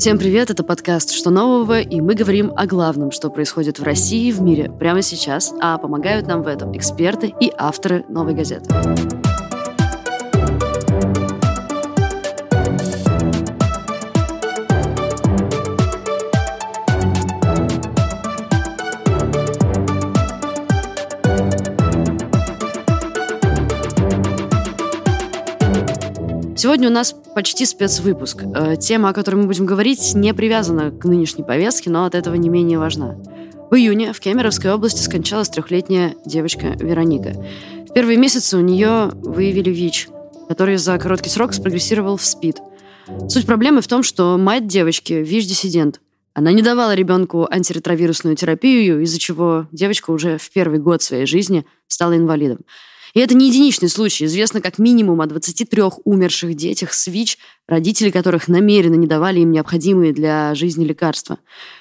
Всем привет, это подкаст «Что нового?» и мы говорим о главном, что происходит в России и в мире прямо сейчас, а помогают нам в этом эксперты и авторы «Новой газеты». Сегодня у нас почти спецвыпуск. Э, тема, о которой мы будем говорить, не привязана к нынешней повестке, но от этого не менее важна. В июне в Кемеровской области скончалась трехлетняя девочка Вероника. В первые месяцы у нее выявили ВИЧ, который за короткий срок спрогрессировал в СПИД. Суть проблемы в том, что мать девочки ВИЧ-диссидент. Она не давала ребенку антиретровирусную терапию, из-за чего девочка уже в первый год своей жизни стала инвалидом. И это не единичный случай. Известно как минимум о 23 умерших детях с ВИЧ, родители которых намеренно не давали им необходимые для жизни лекарства.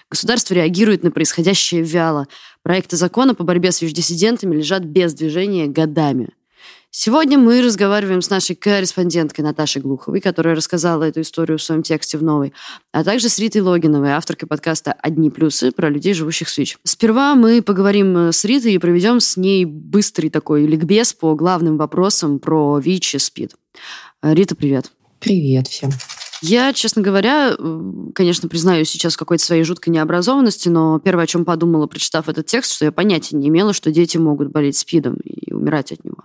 Государство реагирует на происходящее вяло. Проекты закона по борьбе с ВИЧ-диссидентами лежат без движения годами. Сегодня мы разговариваем с нашей корреспонденткой Наташей Глуховой, которая рассказала эту историю в своем тексте в «Новой», а также с Ритой Логиновой, авторкой подкаста «Одни плюсы» про людей, живущих с ВИЧ. Сперва мы поговорим э, с Ритой и проведем с ней быстрый такой ликбез по главным вопросам про ВИЧ и СПИД. Э, Рита, привет. Привет всем. Я, честно говоря, конечно, признаюсь сейчас какой-то своей жуткой необразованности, но первое, о чем подумала, прочитав этот текст, что я понятия не имела, что дети могут болеть СПИДом и умирать от него.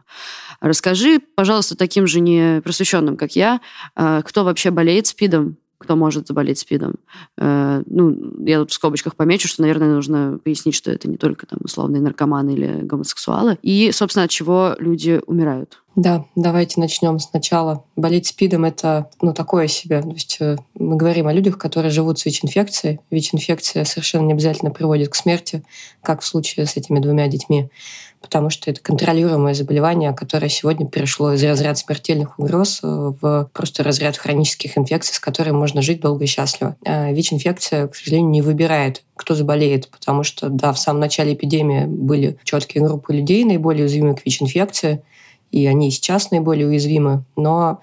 Расскажи, пожалуйста, таким же непросвещенным, как я, а, кто вообще болеет СПИДом, кто может заболеть СПИДом. Э, ну, я тут в скобочках помечу, что, наверное, нужно пояснить, что это не только там условные наркоманы или гомосексуалы. И, собственно, от чего люди умирают. Да, давайте начнем сначала. Болеть СПИДом – это ну, такое себе. То есть э, мы говорим о людях, которые живут с ВИЧ-инфекцией. ВИЧ-инфекция совершенно не обязательно приводит к смерти, как в случае с этими двумя детьми, потому что это контролируемое заболевание, которое сегодня перешло из разряда смертельных угроз э, в просто разряд хронических инфекций, с которыми можно жить долго и счастливо. А ВИЧ-инфекция, к сожалению, не выбирает кто заболеет, потому что, да, в самом начале эпидемии были четкие группы людей, наиболее уязвимые к ВИЧ-инфекции, и они сейчас наиболее уязвимы. Но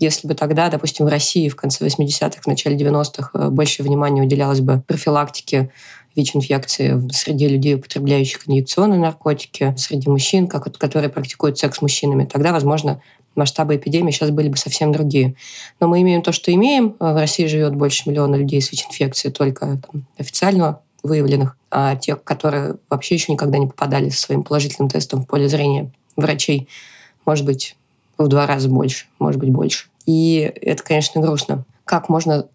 если бы тогда, допустим, в России в конце 80-х, в начале 90-х э, больше внимания уделялось бы профилактике ВИЧ-инфекции среди людей, употребляющих инъекционные наркотики, среди мужчин, которые практикуют секс с мужчинами, тогда, возможно, масштабы эпидемии сейчас были бы совсем другие. Но мы имеем то, что имеем. В России живет больше миллиона людей с ВИЧ-инфекцией, только там, официально выявленных, а те, которые вообще еще никогда не попадали со своим положительным тестом в поле зрения врачей, может быть, в два раза больше, может быть, больше. И это, конечно, грустно. Как можно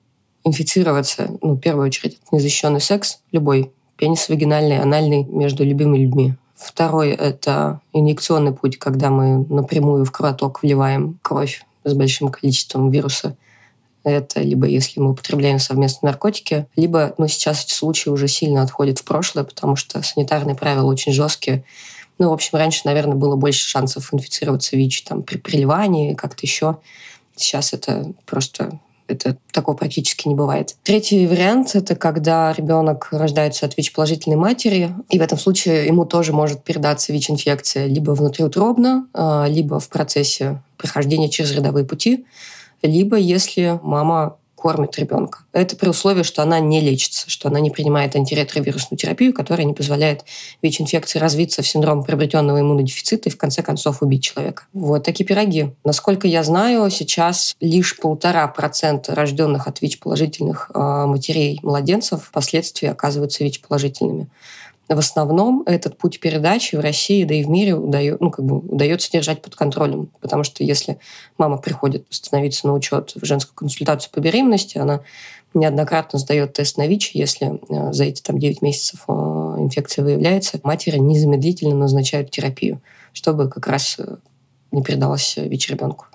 инфицироваться? Ну, в первую очередь, незащищенный секс, любой, пенис вагинальный, анальный, между любимыми людьми. Второй – это инъекционный путь, когда мы напрямую в кровоток вливаем кровь с большим количеством вируса. Это либо если мы употребляем совместно наркотики, либо, ну, сейчас эти случаи уже сильно отходят в прошлое, потому что санитарные правила очень жесткие, ну, в общем, раньше, наверное, было больше шансов инфицироваться ВИЧ там, при приливании, как-то еще. Сейчас это просто это такого практически не бывает. Третий вариант – это когда ребенок рождается от ВИЧ-положительной матери, и в этом случае ему тоже может передаться ВИЧ-инфекция либо внутриутробно, а, либо в процессе прохождения через родовые пути, либо если мама кормит ребенка. Это при условии, что она не лечится, что она не принимает антиретровирусную терапию, которая не позволяет ВИЧ-инфекции развиться в синдром приобретенного иммунодефицита и в конце концов убить человека. Вот такие пироги. Насколько я знаю, сейчас лишь полтора процента рожденных от ВИЧ-положительных а, матерей младенцев впоследствии оказываются ВИЧ-положительными в основном этот путь передачи в России, да и в мире удает, ну, как бы удается держать под контролем. Потому что если мама приходит становиться на учет в женскую консультацию по беременности, она неоднократно сдает тест на ВИЧ, если э, за эти там, 9 месяцев э, инфекция выявляется, матери незамедлительно назначают терапию, чтобы как раз э, не передалась ВИЧ ребенку.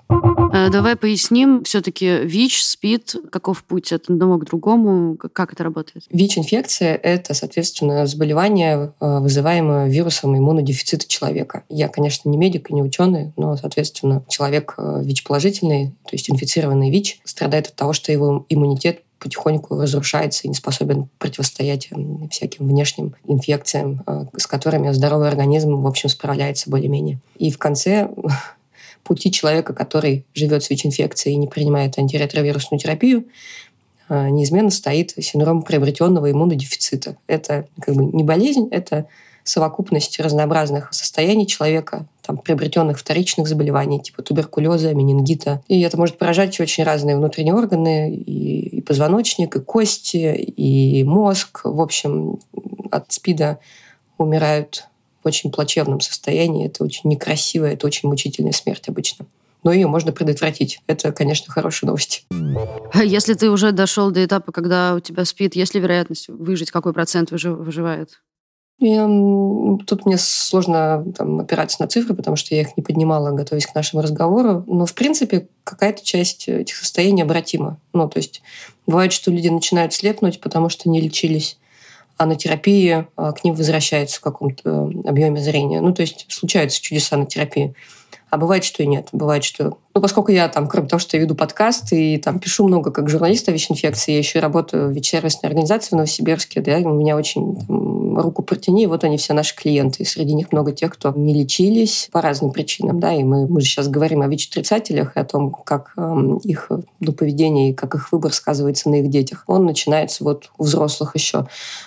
Э, давай поясним, все-таки ВИЧ, СПИД, каков путь от одного к другому, как это работает? ВИЧ-инфекция – это, соответственно, заболевание, э, вызываемое вирусом иммунодефицита человека. Я, конечно, не медик и не ученый, но, соответственно, человек э, ВИЧ-положительный, то есть инфицированный ВИЧ, страдает от того, что его иммунитет потихоньку разрушается и не способен противостоять всяким внешним инфекциям, с которыми здоровый организм, в общем, справляется более-менее. И в конце пути человека, который живет с ВИЧ-инфекцией и не принимает антиретровирусную терапию, э, неизменно стоит синдром приобретенного иммунодефицита. Это как бы не болезнь, это совокупность разнообразных состояний человека, там, приобретенных вторичных заболеваний, типа туберкулеза, менингита. И это может поражать очень разные внутренние органы, и, и позвоночник, и кости, и мозг. В общем, от СПИДа умирают в очень плачевном состоянии. Это очень некрасиво, это очень мучительная смерть обычно. Но ее можно предотвратить. Это, конечно, хорошая новость. А если ты уже дошел до этапа, когда у тебя спит, есть ли вероятность выжить? Какой процент выживает? И, тут мне сложно там, опираться на цифры, потому что я их не поднимала, готовясь к нашему разговору. Но, в принципе, какая-то часть этих состояний обратима. Ну, то есть бывает, что люди начинают слепнуть, потому что не лечились, а на терапии а, к ним возвращается в каком-то объеме зрения. Ну, то есть случаются чудеса на терапии. А бывает, что и нет. Бывает, что... Ну, поскольку я там, кроме того, что я веду подкаст и там пишу много как журналист о ВИЧ-инфекции, я еще и работаю в ВИЧ-сервисной организации в Новосибирске, да, у меня очень там, руку протяни, вот они все наши клиенты. И среди них много тех, кто не лечились по разным причинам, да, и мы, мы же сейчас говорим о ВИЧ-отрицателях и о том, как э, их ну, поведение и как их выбор сказывается на их детях. Он начинается вот у взрослых еще.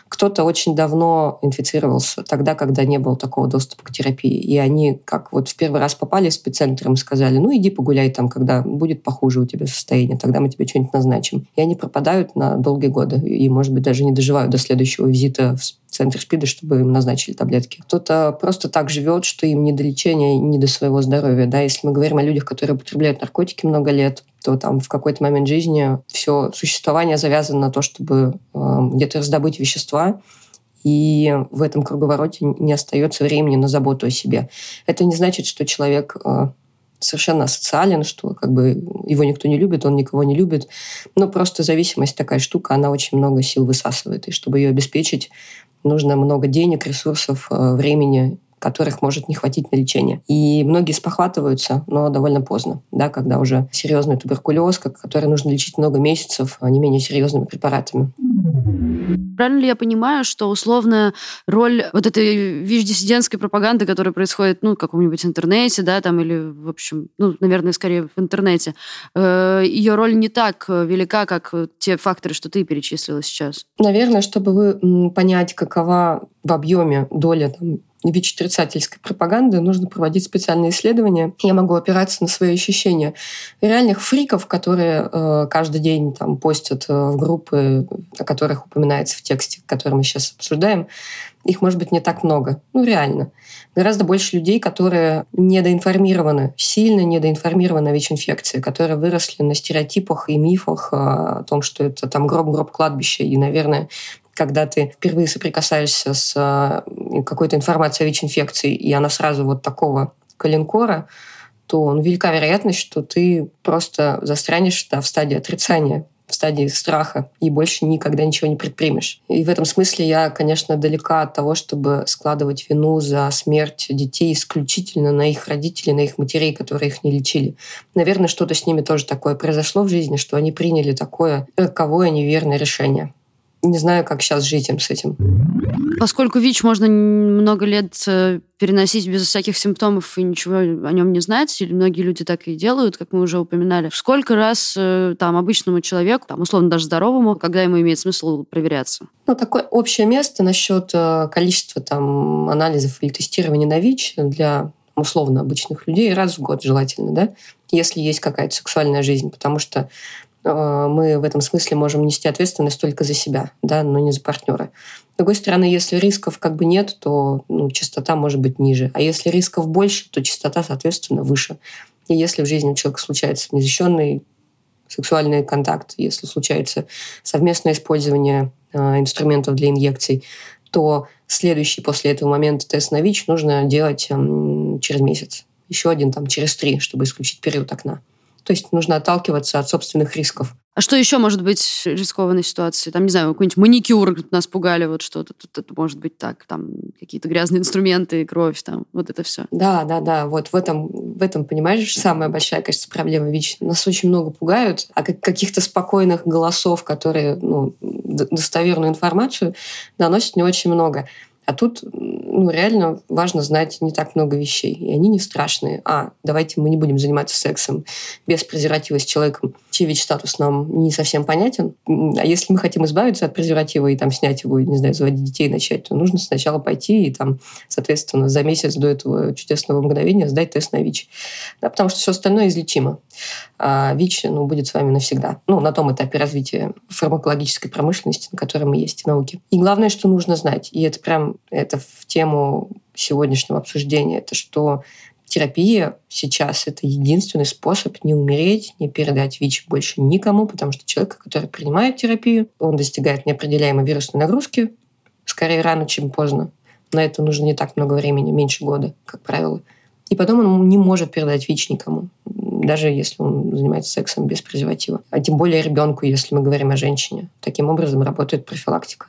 Кто-то очень давно инфицировался, тогда, когда не было такого доступа к терапии. И они, как вот в первый раз попали спеццентром сказали, ну иди погуляй там, когда будет похуже у тебя состояние, тогда мы тебе что-нибудь назначим. И они пропадают на долгие годы и, может быть, даже не доживают до следующего визита в центр СПИДа, чтобы им назначили таблетки. Кто-то просто так живет, что им не до лечения, не до своего здоровья. Да? Если мы говорим о людях, которые употребляют наркотики много лет, то там в какой-то момент жизни все существование завязано на то, чтобы э, где-то раздобыть вещества, и в этом круговороте не остается времени на заботу о себе. Это не значит, что человек э, совершенно асоциален, что как бы его никто не любит, он никого не любит. Но просто зависимость такая штука, она очень много сил высасывает. И чтобы ее обеспечить, нужно много денег, ресурсов, э, времени которых может не хватить на лечение. И многие спохватываются, но довольно поздно, да, когда уже серьезный туберкулез, который нужно лечить много месяцев а не менее серьезными препаратами. Правильно ли я понимаю, что условная роль вот этой ВИЧ-диссидентской пропаганды, которая происходит ну, в каком-нибудь интернете, да, там, или, в общем, ну, наверное, скорее в интернете, э, ее роль не так велика, как те факторы, что ты перечислила сейчас? Наверное, чтобы вы понять, какова в объеме доля там, ВИЧ-отрицательской пропаганды, нужно проводить специальные исследования. Я могу опираться на свои ощущения. Реальных фриков, которые э, каждый день там постят э, в группы, о которых упоминается в тексте, который мы сейчас обсуждаем, их может быть не так много. Ну, реально. Гораздо больше людей, которые недоинформированы, сильно недоинформированы о ВИЧ-инфекции, которые выросли на стереотипах и мифах э, о том, что это там гроб-гроб кладбище, и, наверное, когда ты впервые соприкасаешься с э, какой-то информацией о ВИЧ-инфекции, и она сразу вот такого коленкора, то ну, велика вероятность, что ты просто застрянешь да, в стадии отрицания в стадии страха и больше никогда ничего не предпримешь. И в этом смысле я, конечно, далека от того, чтобы складывать вину за смерть детей исключительно на их родителей, на их матерей, которые их не лечили. Наверное, что-то с ними тоже такое произошло в жизни, что они приняли такое роковое неверное решение не знаю, как сейчас жить им с этим. Поскольку ВИЧ можно много лет э, переносить без всяких симптомов и ничего о нем не знать, или многие люди так и делают, как мы уже упоминали, сколько раз э, там обычному человеку, там условно даже здоровому, когда ему имеет смысл проверяться? Ну, такое общее место насчет э, количества там анализов или тестирования на ВИЧ для условно обычных людей раз в год желательно, да, если есть какая-то сексуальная жизнь, потому что мы в этом смысле можем нести ответственность только за себя, да, но не за партнера. С другой стороны, если рисков как бы нет, то ну, частота может быть ниже. А если рисков больше, то частота, соответственно, выше. И если в жизни человека случается незащищенный сексуальный контакт, если случается совместное использование э, инструментов для инъекций, то следующий после этого момента тест на ВИЧ нужно делать э, через месяц. Еще один там через три, чтобы исключить период окна. То есть нужно отталкиваться от собственных рисков. А что еще может быть рискованной ситуации? Там, не знаю, какой-нибудь маникюр нас пугали, вот что-то, тут это может быть так, там какие-то грязные инструменты, кровь, там, вот это все. Да, да, да, вот в этом в этом, понимаешь, самая большая, кажется, проблема. ВИЧ нас очень много пугают, а каких-то спокойных голосов, которые ну, достоверную информацию доносят не очень много. А тут ну, реально важно знать не так много вещей. И они не страшные. А, давайте мы не будем заниматься сексом без презерватива с человеком, чей ВИЧ-статус нам не совсем понятен. А если мы хотим избавиться от презерватива и там снять его, не знаю, заводить детей начать, то нужно сначала пойти и там, соответственно, за месяц до этого чудесного мгновения сдать тест на ВИЧ. Да, потому что все остальное излечимо. А ВИЧ ну, будет с вами навсегда. Ну, на том этапе развития фармакологической промышленности, на которой мы есть, науки. И главное, что нужно знать, и это прям это в тему сегодняшнего обсуждения, это что терапия сейчас это единственный способ не умереть, не передать ВИЧ больше никому, потому что человек, который принимает терапию, он достигает неопределяемой вирусной нагрузки, скорее рано, чем поздно. На это нужно не так много времени, меньше года, как правило. И потом он не может передать ВИЧ никому даже если он занимается сексом без презерватива. А тем более ребенку, если мы говорим о женщине. Таким образом работает профилактика.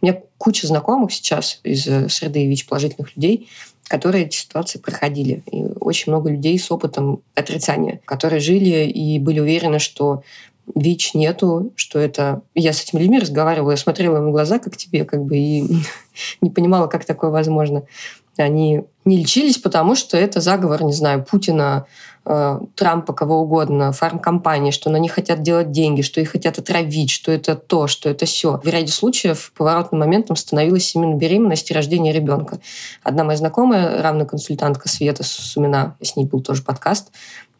У меня куча знакомых сейчас из э, среды ВИЧ-положительных людей, которые эти ситуации проходили. И очень много людей с опытом отрицания, которые жили и были уверены, что ВИЧ нету, что это... Я с этими людьми разговаривала, я смотрела им в глаза, как тебе, как бы, и не понимала, как такое возможно. Они не лечились, потому что это заговор, не знаю, Путина, э, Трампа, кого угодно, фармкомпании, что на них хотят делать деньги, что их хотят отравить, что это то, что это все. В ряде случаев поворотным моментом становилась именно беременность и рождение ребенка. Одна моя знакомая, равная консультантка Света Сумина, с ней был тоже подкаст,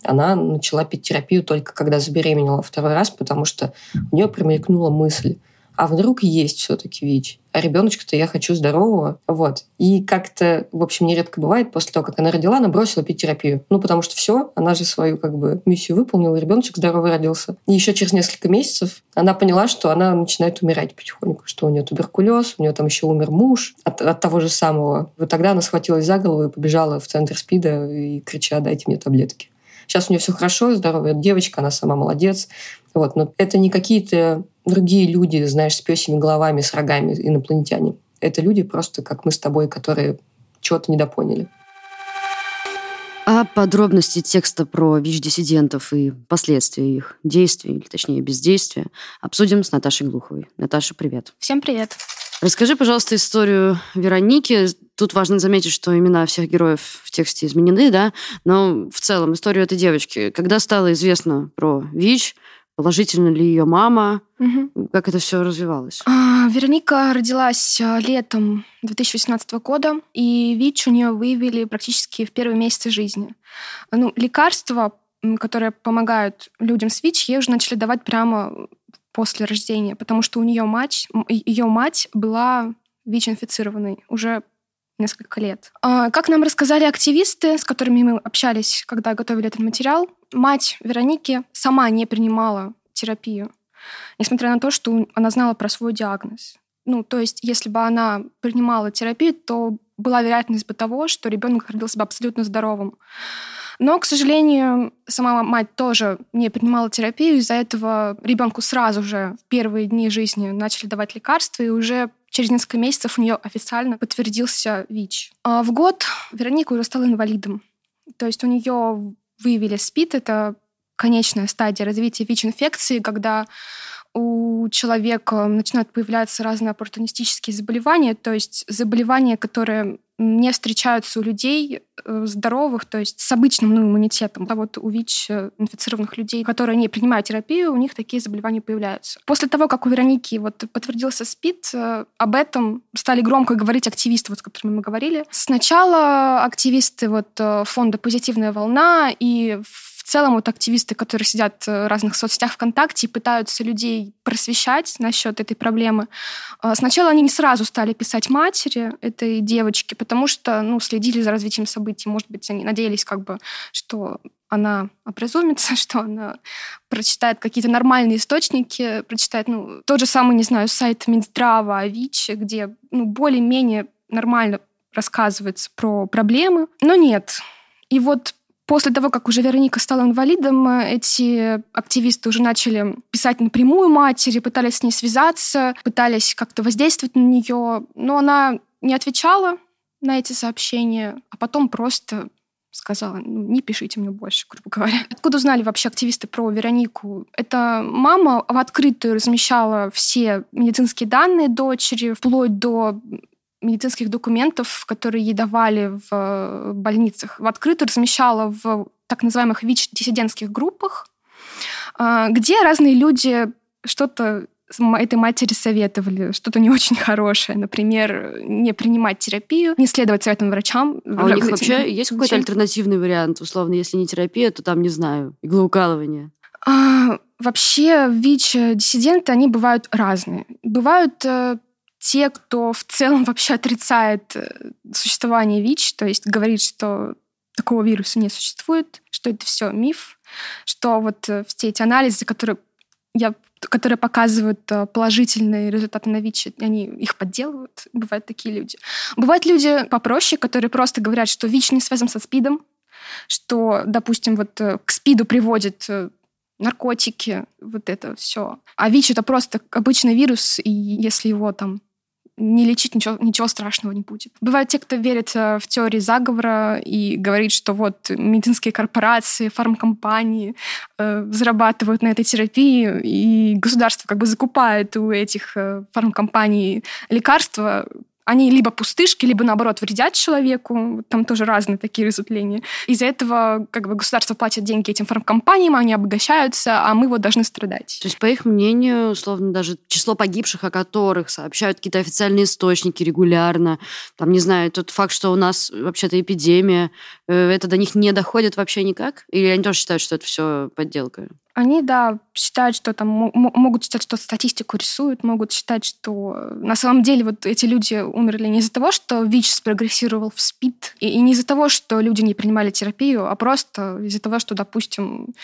она начала пить терапию только когда забеременела второй раз, потому что у нее промелькнула мысль, а вдруг есть все-таки ВИЧ? А ребеночка-то я хочу здорового. Вот. И как-то, в общем, нередко бывает, после того, как она родила, она бросила пить терапию. Ну, потому что все, она же свою как бы миссию выполнила, ребеночек здоровый родился. И еще через несколько месяцев она поняла, что она начинает умирать потихоньку, что у нее туберкулез, у нее там еще умер муж от, от того же самого. Вот тогда она схватилась за голову и побежала в центр СПИДа и крича «дайте мне таблетки». Сейчас у нее все хорошо, здоровая девочка, она сама молодец. Вот, но это не какие-то другие люди, знаешь, с песими головами, с рогами, инопланетяне. Это люди просто, как мы с тобой, которые чего-то недопоняли. А подробности текста про ВИЧ-диссидентов и последствия их действий, или точнее бездействия, обсудим с Наташей Глуховой. Наташа, привет. Всем привет. Расскажи, пожалуйста, историю Вероники. Тут важно заметить, что имена всех героев в тексте изменены, да, но в целом историю этой девочки. Когда стало известно про ВИЧ, Положительно ли ее мама? Угу. Как это все развивалось? А, Вероника родилась а, летом 2018 года, и ВИЧ у нее выявили практически в первые месяцы жизни. Ну, лекарства, которые помогают людям с ВИЧ, ей уже начали давать прямо после рождения, потому что у нее мать, ее мать была ВИЧ-инфицированной уже несколько лет. А, как нам рассказали активисты, с которыми мы общались, когда готовили этот материал, мать Вероники сама не принимала терапию, несмотря на то, что она знала про свой диагноз. Ну, то есть, если бы она принимала терапию, то была вероятность бы того, что ребенок родился бы абсолютно здоровым. Но, к сожалению, сама мать тоже не принимала терапию, из-за этого ребенку сразу же в первые дни жизни начали давать лекарства, и уже через несколько месяцев у нее официально подтвердился ВИЧ. А в год Вероника уже стала инвалидом. То есть у нее выявили СПИД. Это конечная стадия развития ВИЧ-инфекции, когда у человека начинают появляться разные оппортунистические заболевания, то есть заболевания, которые не встречаются у людей э, здоровых, то есть с обычным ну, иммунитетом. А вот у ВИЧ-инфицированных людей, которые не принимают терапию, у них такие заболевания появляются. После того, как у Вероники вот подтвердился СПИД, э, об этом стали громко говорить активисты, вот, с которыми мы говорили. Сначала активисты вот, э, фонда «Позитивная волна» и целом вот активисты, которые сидят в разных соцсетях ВКонтакте и пытаются людей просвещать насчет этой проблемы, а, сначала они не сразу стали писать матери этой девочки, потому что ну, следили за развитием событий. Может быть, они надеялись, как бы, что она образумится, что она прочитает какие-то нормальные источники, прочитает, ну, тот же самый, не знаю, сайт Минздрава ВИЧ, где, ну, более-менее нормально рассказывается про проблемы. Но нет. И вот После того, как уже Вероника стала инвалидом, эти активисты уже начали писать напрямую матери, пытались с ней связаться, пытались как-то воздействовать на нее, но она не отвечала на эти сообщения, а потом просто сказала, ну, не пишите мне больше, грубо говоря. Откуда узнали вообще активисты про Веронику? Это мама в открытую размещала все медицинские данные дочери, вплоть до медицинских документов, которые ей давали в э, больницах. В открытую размещала в так называемых ВИЧ-диссидентских группах, а, где разные люди что-то этой матери советовали что-то не очень хорошее. Например, не принимать терапию, не следовать советам врачам. А у них вообще есть какой-то альтернативный вариант? Условно, если не терапия, то там, не знаю, иглоукалывание. А, вообще ВИЧ-диссиденты, они бывают разные. Бывают э, те, кто в целом вообще отрицает э, существование ВИЧ, то есть говорит, что такого вируса не существует, что это все миф, что вот э, все эти анализы, которые я которые показывают э, положительные результаты на ВИЧ, они их подделывают. Бывают такие люди. Бывают люди попроще, которые просто говорят, что ВИЧ не связан со СПИДом, что, допустим, вот к СПИДу приводит наркотики, вот это все. А ВИЧ это просто обычный вирус, и если его там не лечить ничего, ничего страшного не будет. Бывают те, кто верит э, в теории заговора и говорит, что вот медицинские корпорации, фармкомпании э, зарабатывают на этой терапии, и государство как бы закупает у этих э, фармкомпаний лекарства, они либо пустышки, либо, наоборот, вредят человеку. Там тоже разные такие разветвления. Из-за этого как бы государство платит деньги этим фармкомпаниям, они обогащаются, а мы вот должны страдать. То есть, по их мнению, условно, даже число погибших, о которых сообщают какие-то официальные источники регулярно, там, не знаю, тот факт, что у нас вообще-то эпидемия, э, это до них не доходит вообще никак? Или они тоже считают, что это все подделка? Они, да, считают, что там могут считать, что статистику рисуют, могут считать, что э, на самом деле вот эти люди умерли не из-за того, что ВИЧ спрогрессировал в СПИД, и, и не из-за того, что люди не принимали терапию, а просто из-за того, что, допустим,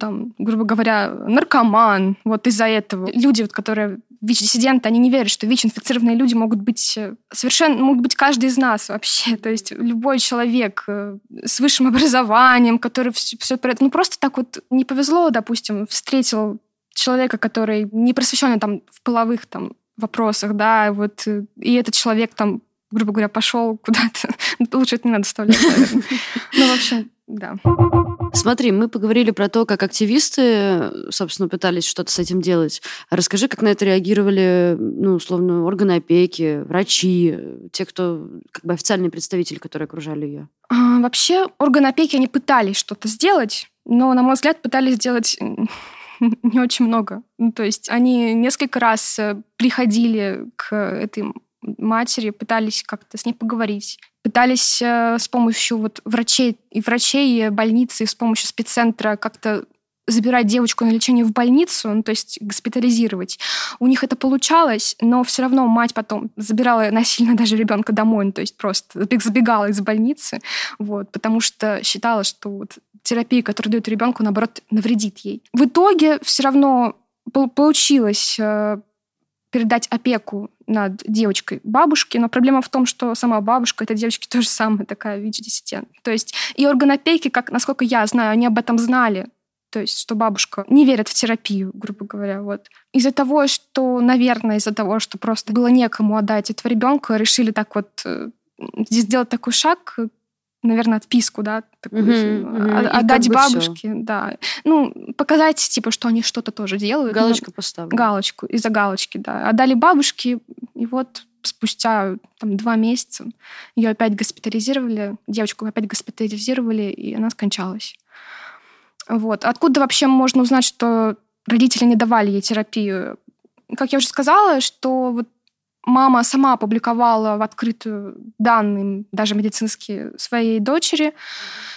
там, грубо говоря, наркоман, вот из-за этого. Люди, вот, которые ВИЧ-диссиденты, они не верят, что ВИЧ-инфицированные люди могут быть э, совершенно, могут быть каждый из нас вообще. То есть любой человек э, с высшим образованием, который все, все это... Ну, просто так вот не повезло, допустим, встретил человека, который не просвещенный там в половых там вопросах, да, вот, э, и этот человек там, грубо говоря, пошел куда-то. Лучше это не надо вставлять, наверное. Ну, в общем, да. Смотри, мы поговорили про то, как активисты, собственно, пытались что-то с этим делать. Расскажи, как на это реагировали, ну, условно, органы опеки, врачи, те, кто, как бы официальные представители, которые окружали ее. А, вообще, органы опеки, они пытались что-то сделать, но, на мой взгляд, пытались сделать не очень много. Ну, то есть они несколько раз э, приходили к этой матери, пытались как-то с ней поговорить, пытались э, с помощью вот врачей и врачей больницы, с помощью спеццентра как-то забирать девочку на лечение в больницу, ну, то есть госпитализировать. У них это получалось, но все равно мать потом забирала насильно даже ребенка домой, ну, то есть просто забегала из больницы, вот, потому что считала, что вот терапия, которую дают ребенку, наоборот, навредит ей. В итоге все равно получилось э, передать опеку над девочкой бабушки, но проблема в том, что сама бабушка этой девочки тоже самая такая ВИЧ-диссидент. То есть и орган опеки, как, насколько я знаю, они об этом знали, то есть, что бабушка не верит в терапию, грубо говоря. Вот. Из-за того, что, наверное, из-за того, что просто было некому отдать этого ребенка, решили так вот э, сделать такой шаг, наверное, отписку, да, такую, угу. отдать бабушке, все. да. Ну, показать, типа, что они что-то тоже делают. Галочку поставили. Галочку, из-за галочки, да. Отдали бабушке, и вот спустя там, два месяца ее опять госпитализировали, девочку опять госпитализировали, и она скончалась. Вот. Откуда вообще можно узнать, что родители не давали ей терапию? Как я уже сказала, что вот мама сама опубликовала в открытую данные, даже медицинские, своей дочери.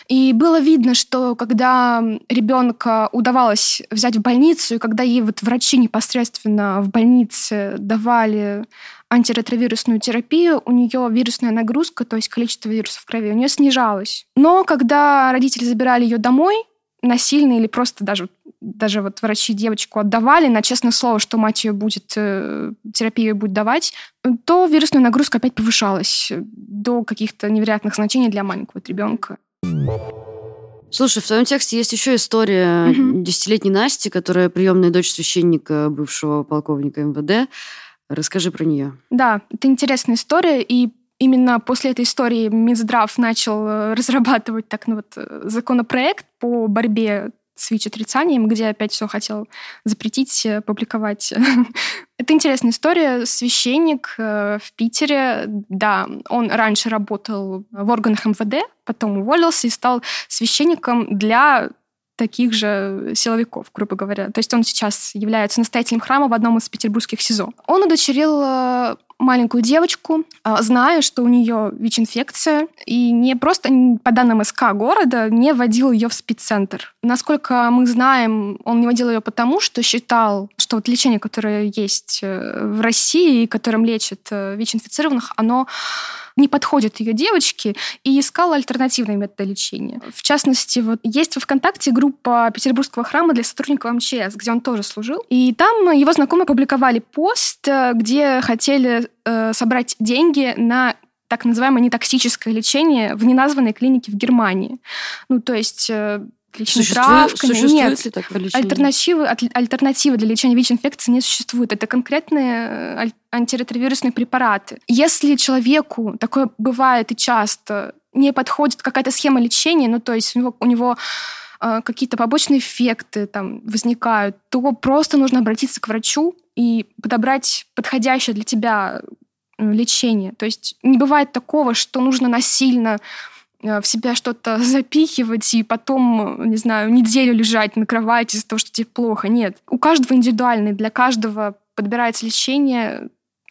И было видно, что когда ребенка удавалось взять в больницу, и когда ей вот врачи непосредственно в больнице давали антиретровирусную терапию, у нее вирусная нагрузка, то есть количество вирусов в крови, у нее снижалось. Но когда родители забирали ее домой, насильно или просто даже даже вот врачи девочку отдавали на честное слово, что мать ее будет, э, терапию будет давать, то вирусная нагрузка опять повышалась до каких-то невероятных значений для маленького ребенка. Слушай, в твоем тексте есть еще история десятилетней Насти, которая приемная дочь священника, бывшего полковника МВД. Расскажи про нее. Да, это интересная история, и именно после этой истории Минздрав начал э, разрабатывать так, ну, вот, э, законопроект по борьбе с ВИЧ-отрицанием, где опять все хотел запретить, э, публиковать. Это интересная история. Священник в Питере, да, он раньше работал в органах МВД, потом уволился и стал священником для таких же силовиков, грубо говоря. То есть он сейчас является настоятелем храма в одном из петербургских СИЗО. Он удочерил э, маленькую девочку, э, зная, что у нее ВИЧ-инфекция, и не просто по данным СК города не вводил ее в спеццентр. Насколько мы знаем, он не водил ее потому, что считал, что вот лечение, которое есть э, в России, которым лечат ВИЧ-инфицированных, оно не подходит ее девочке, и искала альтернативные методы лечения. В частности, вот есть в ВКонтакте группа Петербургского храма для сотрудников МЧС, где он тоже служил. И там его знакомые публиковали пост, э, где хотели э, собрать деньги на так называемое нетоксическое лечение в неназванной клинике в Германии. Ну, то есть э, существует, травками. Существует Нет, ли такое лечение? альтернативы, альтернативы для лечения ВИЧ-инфекции не существует. Это конкретные э, антиретровирусные препараты. Если человеку, такое бывает и часто, не подходит какая-то схема лечения, ну, то есть у него, у него э, какие-то побочные эффекты там возникают, то просто нужно обратиться к врачу и подобрать подходящее для тебя э, лечение. То есть не бывает такого, что нужно насильно в себя что-то запихивать и потом, не знаю, неделю лежать на кровати из-за того, что тебе плохо. Нет. У каждого индивидуальный, для каждого подбирается лечение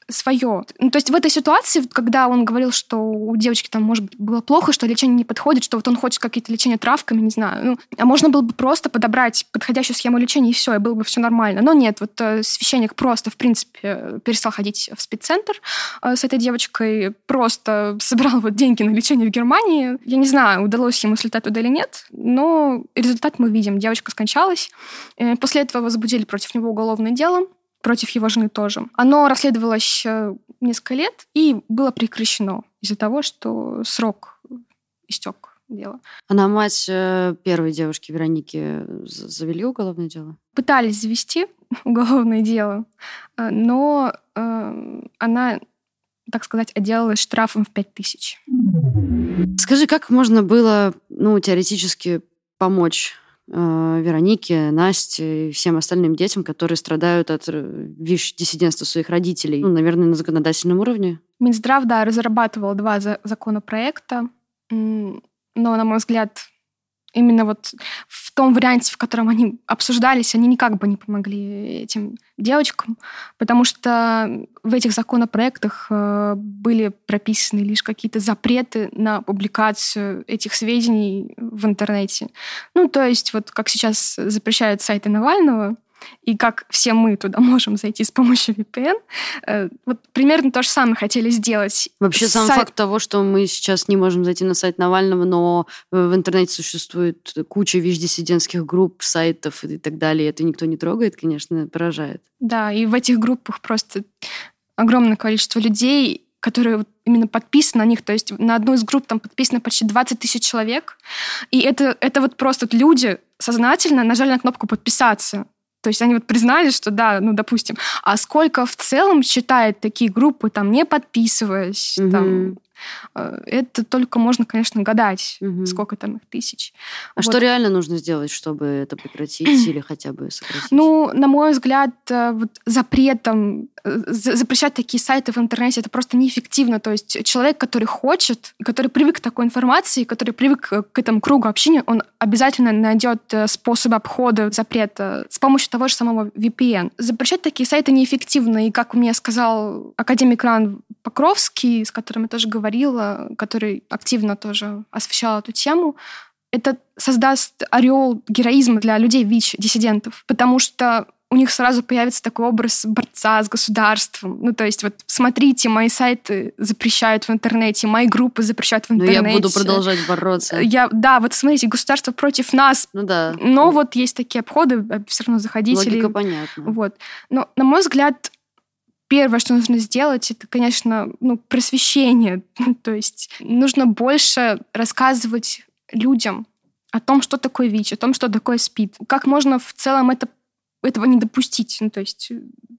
свое. Ну, то есть в этой ситуации, когда он говорил, что у девочки там, может быть, было плохо, что лечение не подходит, что вот он хочет какие-то лечения травками, не знаю. Ну, а можно было бы просто подобрать подходящую схему лечения, и все, и было бы все нормально. Но нет, вот э, священник просто, в принципе, перестал ходить в спеццентр э, с этой девочкой, просто собирал вот деньги на лечение в Германии. Я не знаю, удалось ему слетать туда или нет, но результат мы видим. Девочка скончалась. Э, после этого возбудили против него уголовное дело против его жены тоже. Оно расследовалось э, несколько лет и было прекращено из-за того, что срок истек дело. Она мать э, первой девушки Вероники завели уголовное дело? Пытались завести уголовное дело, э, но она, так сказать, отделалась штрафом в 5 тысяч. Скажи, как можно было, ну, теоретически помочь Э, Веронике, Насте и всем остальным детям, которые страдают от э, ВИШ-диссидентства своих родителей, ну, наверное, на законодательном уровне? Минздрав, да, разрабатывал два законопроекта, но, на мой взгляд, именно вот в том варианте, в котором они обсуждались, они никак бы не помогли этим девочкам, потому что в этих законопроектах э, были прописаны лишь какие-то запреты на публикацию этих сведений в интернете. Ну, то есть вот как сейчас запрещают сайты Навального, и как все мы туда можем зайти с помощью VPN. Э, вот примерно то же самое хотели сделать. Вообще сам сайт... факт того, что мы сейчас не можем зайти на сайт Навального, но в интернете существует куча ВИЧ-диссидентских групп, сайтов и так далее, это никто не трогает, конечно, поражает. Да, и в этих группах просто огромное количество людей, которые именно подписаны на них. То есть на одну из групп там подписано почти 20 тысяч человек. И это, это вот просто люди сознательно нажали на кнопку «подписаться». То есть они вот признали, что да, ну, допустим. А сколько в целом читает такие группы, там, не подписываясь, угу. там, это только можно, конечно, гадать, угу. сколько там их тысяч. А вот. что реально нужно сделать, чтобы это прекратить или хотя бы сократить? Ну, на мой взгляд, э, вот запретом э, запрещать такие сайты в интернете это просто неэффективно. То есть человек, который хочет, который привык к такой информации, который привык к этому кругу общения, он обязательно найдет способ обхода запрета с помощью того же самого VPN. Запрещать такие сайты неэффективно, и как мне сказал академик Ран Покровский, с которым я тоже говорила, который активно тоже освещал эту тему, это создаст ореол героизма для людей ВИЧ-диссидентов, потому что у них сразу появится такой образ борца с государством. Ну, то есть, вот смотрите, мои сайты запрещают в интернете, мои группы запрещают в интернете. Но я буду продолжать бороться. Я, да, вот смотрите, государство против нас. Ну да. Но вот есть такие обходы, а все равно заходите. Логика понятна. Вот. Но, на мой взгляд, первое, что нужно сделать, это, конечно, ну, просвещение. То есть нужно больше рассказывать людям о том, что такое ВИЧ, о том, что такое СПИД. Как можно в целом это этого не допустить. Ну, то есть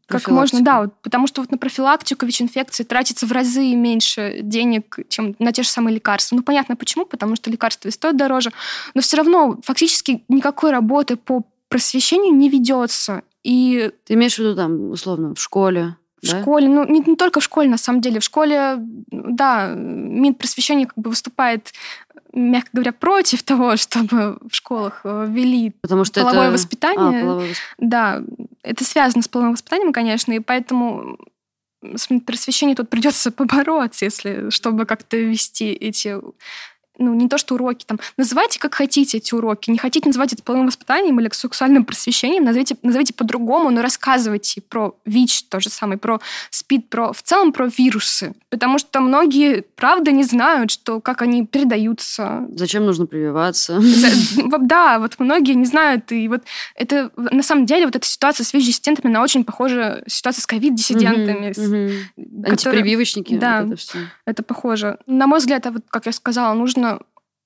как можно, да, вот, потому что вот на профилактику ВИЧ-инфекции тратится в разы меньше денег, чем на те же самые лекарства. Ну, понятно почему, потому что лекарства и стоят дороже, но все равно фактически никакой работы по просвещению не ведется. И... Ты имеешь в виду там, условно, в школе? В да? школе, ну не, не только в школе, на самом деле. В школе, да, Минпросвещение как бы выступает мягко говоря, против того, чтобы в школах э, ввели Потому что половое это... воспитание. А, половое... Да, это связано с половым воспитанием, конечно, и поэтому с просвещением тут придется побороться, если чтобы как-то вести эти ну, не то что уроки, там, называйте как хотите эти уроки. Не хотите называть это половым воспитанием или сексуальным просвещением, назовите, назовите по-другому, но рассказывайте про ВИЧ, то же самое, про СПИД, про, в целом про вирусы. Потому что многие, правда, не знают, что, как они передаются. Зачем нужно прививаться? Да, вот многие не знают. И вот это, на самом деле, вот эта ситуация с ВИЧ-диссидентами, она очень похожа ситуация с ковид-диссидентами. Антипрививочники. Да, это похоже. На мой взгляд, вот, как я сказала, нужно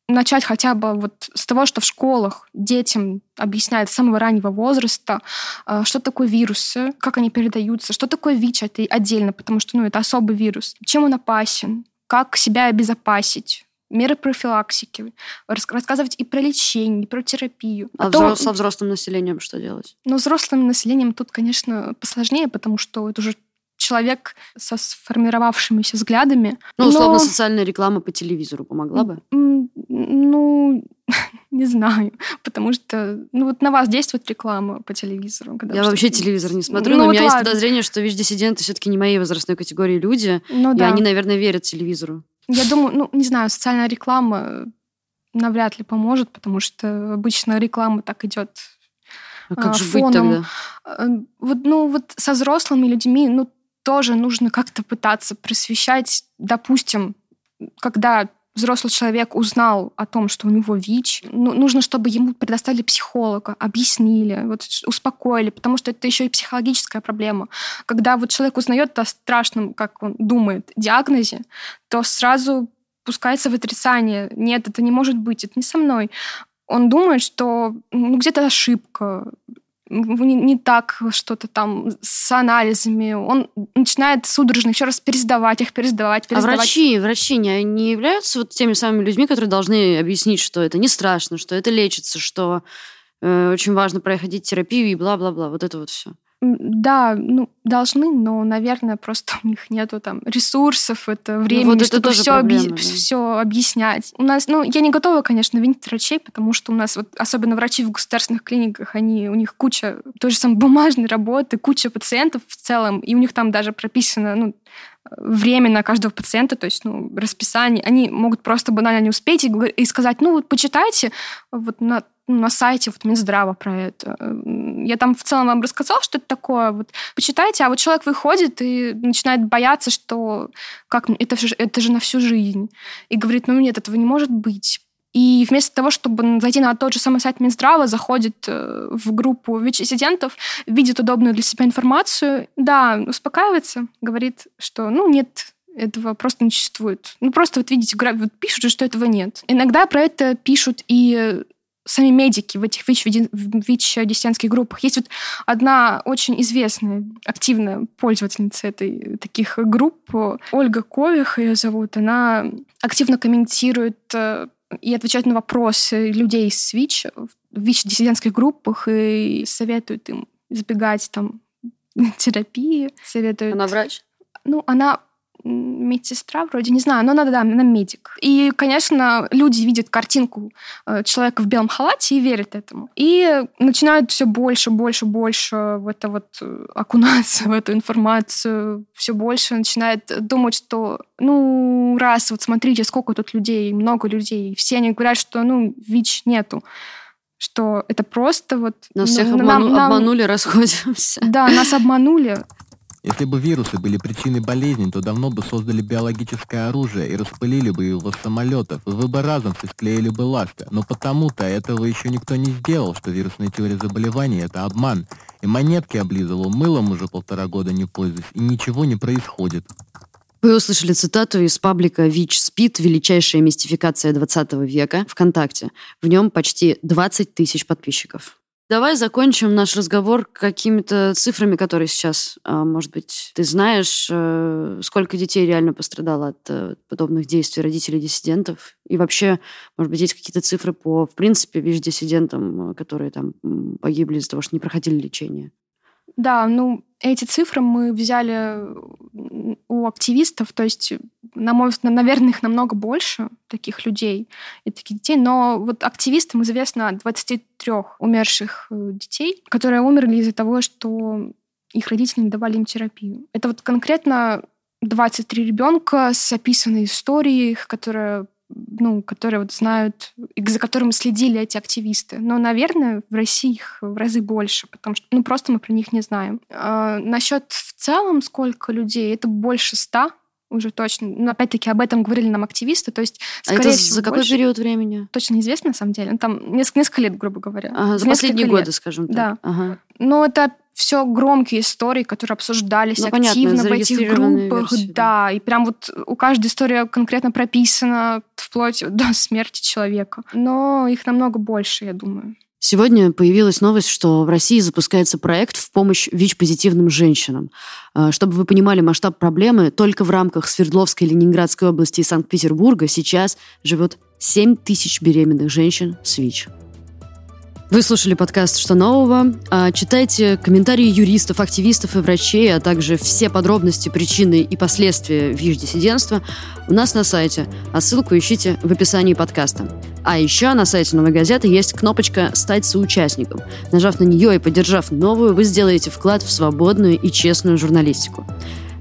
начать хотя бы вот с того, что в школах детям объясняют с самого раннего возраста, э, что такое вирусы, как они передаются, что такое ВИЧ, это отдельно, потому что ну, это особый вирус, чем он опасен, как себя обезопасить, меры профилактики, рассказывать и про лечение, и про терапию. А Потом, со взрослым населением что делать? Ну, взрослым населением тут, конечно, посложнее, потому что это уже человек со сформировавшимися взглядами. Ну, условно, но... социальная реклама по телевизору помогла бы? Ну, не знаю, потому что ну вот на вас действует реклама по телевизору. Когда Я вообще телевизор не смотрю, ну, но вот у меня ладно. есть подозрение, что ВИЧ-диссиденты все-таки не моей возрастной категории люди, ну, и да. они, наверное, верят телевизору. Я думаю, ну, не знаю, социальная реклама навряд ли поможет, потому что обычно реклама так идет а как же фоном. быть тогда? Э, вот, ну, вот со взрослыми людьми, ну, тоже нужно как-то пытаться просвещать. Допустим, когда взрослый человек узнал о том, что у него ВИЧ, ну, нужно, чтобы ему предоставили психолога, объяснили, вот, успокоили, потому что это еще и психологическая проблема. Когда вот человек узнает о страшном, как он думает, диагнозе, то сразу пускается в отрицание. Нет, это не может быть, это не со мной. Он думает, что ну, где-то ошибка, не, не так что-то там с анализами. Он начинает судорожно еще раз пересдавать их, пересдавать, пересдавать. А врачи, врачи не, не являются вот теми самыми людьми, которые должны объяснить, что это не страшно, что это лечится, что э, очень важно проходить терапию и бла-бла-бла. Вот это вот все. Да, ну, должны, но, наверное, просто у них нету там ресурсов, это времени, ну, вот чтобы это все, проблема, объ... да. все объяснять. У нас, ну, я не готова, конечно, винить врачей, потому что у нас, вот, особенно врачи в государственных клиниках, они, у них куча той же самой бумажной работы, куча пациентов в целом, и у них там даже прописано, ну, время на каждого пациента, то есть ну, расписание, они могут просто банально не успеть и, и сказать, ну вот почитайте вот на на сайте вот Минздрава про это. Я там в целом вам рассказала, что это такое. Вот почитайте, а вот человек выходит и начинает бояться, что как это это же на всю жизнь. И говорит, ну нет, этого не может быть. И вместо того, чтобы зайти на тот же самый сайт Минздрава, заходит э, в группу ВИЧ-диссидентов, видит удобную для себя информацию, да, успокаивается, говорит, что, ну, нет, этого просто не существует. Ну, просто вот видите, пишут что этого нет. Иногда про это пишут и сами медики в этих ВИЧ-диссидентских группах. Есть вот одна очень известная, активная пользовательница этой, таких групп, Ольга Кових ее зовут. Она активно комментирует э, и отвечает на вопросы людей с ВИЧ в ВИЧ-диссидентских группах и советует им избегать там терапии, советует... Она врач? Ну, она медсестра вроде, не знаю, но надо, да, она медик. И, конечно, люди видят картинку э, человека в белом халате и верят этому. И начинают все больше, больше, больше в это вот э, окунаться в эту информацию, все больше начинает думать, что, ну, раз, вот смотрите, сколько тут людей, много людей, все они говорят, что, ну, ВИЧ нету что это просто вот... Нас всех обману, нам, нам... обманули, расходимся. Да, нас обманули. Если бы вирусы были причиной болезни, то давно бы создали биологическое оружие и распылили бы его с самолетов. Вы бы разом все склеили бы ласты. Но потому-то этого еще никто не сделал, что вирусная теория заболеваний – это обман. И монетки облизывал, мылом уже полтора года не пользуюсь, и ничего не происходит. Вы услышали цитату из паблика ВИЧ СПИД «Величайшая мистификация 20 века» ВКонтакте. В нем почти 20 тысяч подписчиков. Давай закончим наш разговор какими-то цифрами, которые сейчас, а, может быть, ты знаешь, э, сколько детей реально пострадало от э, подобных действий родителей диссидентов. И вообще, может быть, есть какие-то цифры по, в принципе, ВИЖ-диссидентам, э, которые там погибли из-за того, что не проходили лечение. Да, ну, эти цифры мы взяли у активистов, то есть, на мой взгляд, наверное, их намного больше, таких людей и таких детей, но вот активистам известно 23 умерших э, детей, которые умерли из-за того, что их родители не давали им терапию. Это вот конкретно 23 ребенка с описанной историей, которая ну, которые вот знают, за которыми следили эти активисты. Но, наверное, в России их в разы больше, потому что, ну, просто мы про них не знаем. А, насчет в целом сколько людей, это больше ста уже точно. Но опять-таки об этом говорили нам активисты, то есть, скорее а это всего, за какой больше... период времени? Точно неизвестно, на самом деле. Ну, там несколько, несколько лет, грубо говоря. Ага, за последние лет. годы, скажем так. Да. Ага. Но это все громкие истории, которые обсуждались ну, активно понятно, в этих группах. Версии, да. да, и прям вот у каждой история конкретно прописана вплоть до смерти человека. Но их намного больше, я думаю. Сегодня появилась новость, что в России запускается проект в помощь ВИЧ-позитивным женщинам. А, чтобы вы понимали масштаб проблемы, только в рамках Свердловской, Ленинградской области и Санкт-Петербурга сейчас живет 7 тысяч беременных женщин с ВИЧ. Вы слушали подкаст «Что нового?». А, читайте комментарии юристов, активистов и врачей, а также все подробности, причины и последствия ВИЖ-диссидентства у нас на сайте, а ссылку ищите в описании подкаста. А еще на сайте «Новой газеты» есть кнопочка «Стать соучастником». Нажав на нее и поддержав новую, вы сделаете вклад в свободную и честную журналистику.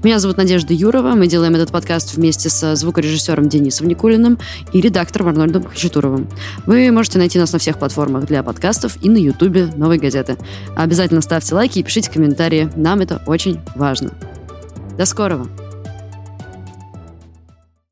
Меня зовут Надежда Юрова. Мы делаем этот подкаст вместе со звукорежиссером Денисом Никулиным и редактором Арнольдом Хачатуровым. Вы можете найти нас на всех платформах для подкастов и на Ютубе Новой газеты. Обязательно ставьте лайки и пишите комментарии. Нам это очень важно. До скорого!